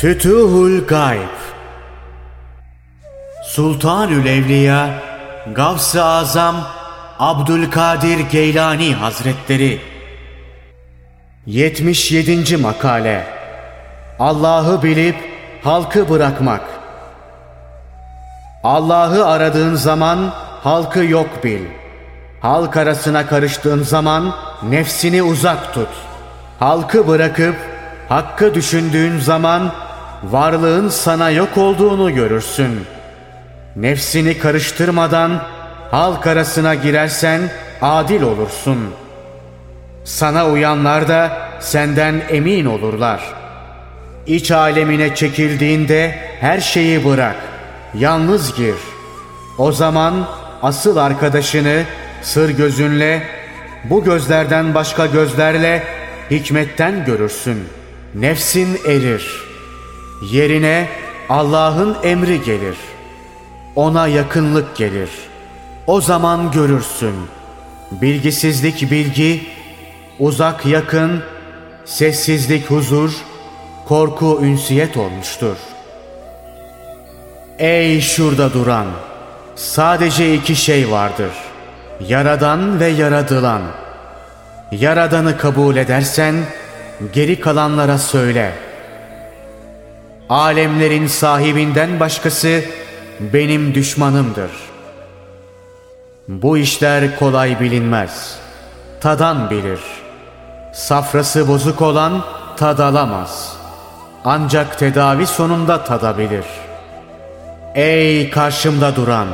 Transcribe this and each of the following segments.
Fütuhul Gayb Sultanül Evliya Gavs-ı Azam Abdülkadir Geylani Hazretleri 77. Makale Allah'ı bilip halkı bırakmak Allah'ı aradığın zaman halkı yok bil. Halk arasına karıştığın zaman nefsini uzak tut. Halkı bırakıp hakkı düşündüğün zaman varlığın sana yok olduğunu görürsün. Nefsini karıştırmadan halk arasına girersen adil olursun. Sana uyanlar da senden emin olurlar. İç alemine çekildiğinde her şeyi bırak. Yalnız gir. O zaman asıl arkadaşını sır gözünle, bu gözlerden başka gözlerle hikmetten görürsün. Nefsin erir. Yerine Allah'ın emri gelir. Ona yakınlık gelir. O zaman görürsün. Bilgisizlik bilgi, uzak yakın, sessizlik huzur, korku ünsiyet olmuştur. Ey şurada duran! Sadece iki şey vardır. Yaradan ve yaradılan. Yaradanı kabul edersen geri kalanlara söyle. Alemlerin sahibinden başkası benim düşmanımdır. Bu işler kolay bilinmez. Tadan bilir. Safrası bozuk olan tadalamaz. Ancak tedavi sonunda tadabilir. Ey karşımda duran!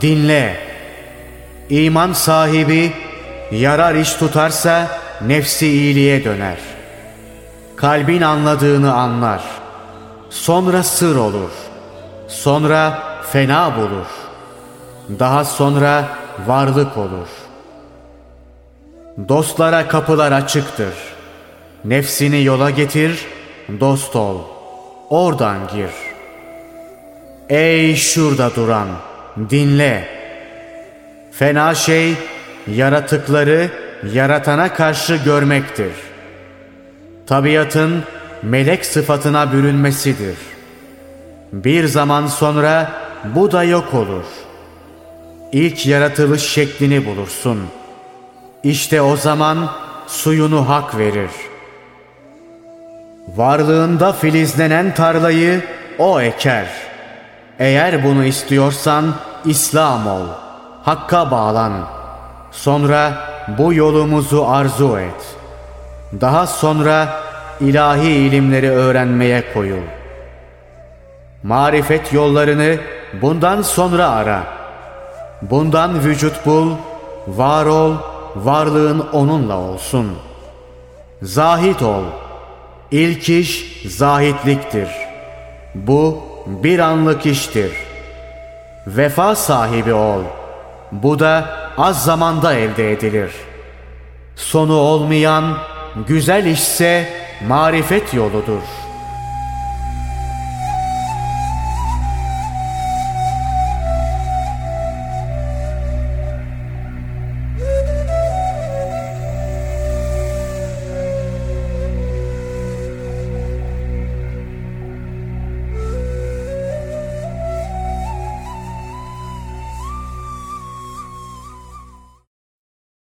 Dinle! İman sahibi yarar iş tutarsa nefsi iyiliğe döner. Kalbin anladığını anlar. Sonra sır olur. Sonra fena bulur. Daha sonra varlık olur. Dostlara kapılar açıktır. Nefsini yola getir, dost ol. Oradan gir. Ey şurada duran, dinle. Fena şey yaratıkları yaratana karşı görmektir. Tabiatın melek sıfatına bürünmesidir. Bir zaman sonra bu da yok olur. İlk yaratılış şeklini bulursun. İşte o zaman suyunu hak verir. Varlığında filizlenen tarlayı o eker. Eğer bunu istiyorsan İslam ol. Hakka bağlan. Sonra bu yolumuzu arzu et. Daha sonra ilahi ilimleri öğrenmeye koyul. Marifet yollarını bundan sonra ara. Bundan vücut bul, var ol, varlığın onunla olsun. Zahit ol. İlk iş zahitliktir. Bu bir anlık iştir. Vefa sahibi ol. Bu da az zamanda elde edilir. Sonu olmayan güzel işse marifet yoludur.''